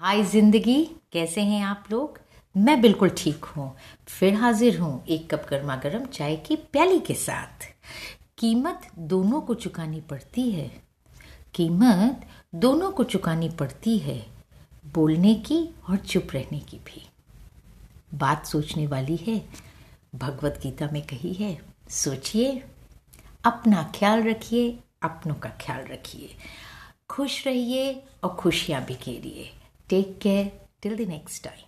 हाय ज़िंदगी, कैसे हैं आप लोग? मैं बिल्कुल ठीक हूँ। फिर हाजिर हूँ एक कप गर्मा गर्म चाय की प्याली के साथ। कीमत दोनों को चुकानी पड़ती है। कीमत दोनों को चुकानी पड़ती है, बोलने की और चुप रहने की भी। बात सोचने वाली है, भगवत गीता में कही है, सोचिए, अपना ख्याल रखिए, अपनों का ख्याल रखिए। खुश रहिए और खुशियाँ बिखेरिए। Take care till the next time.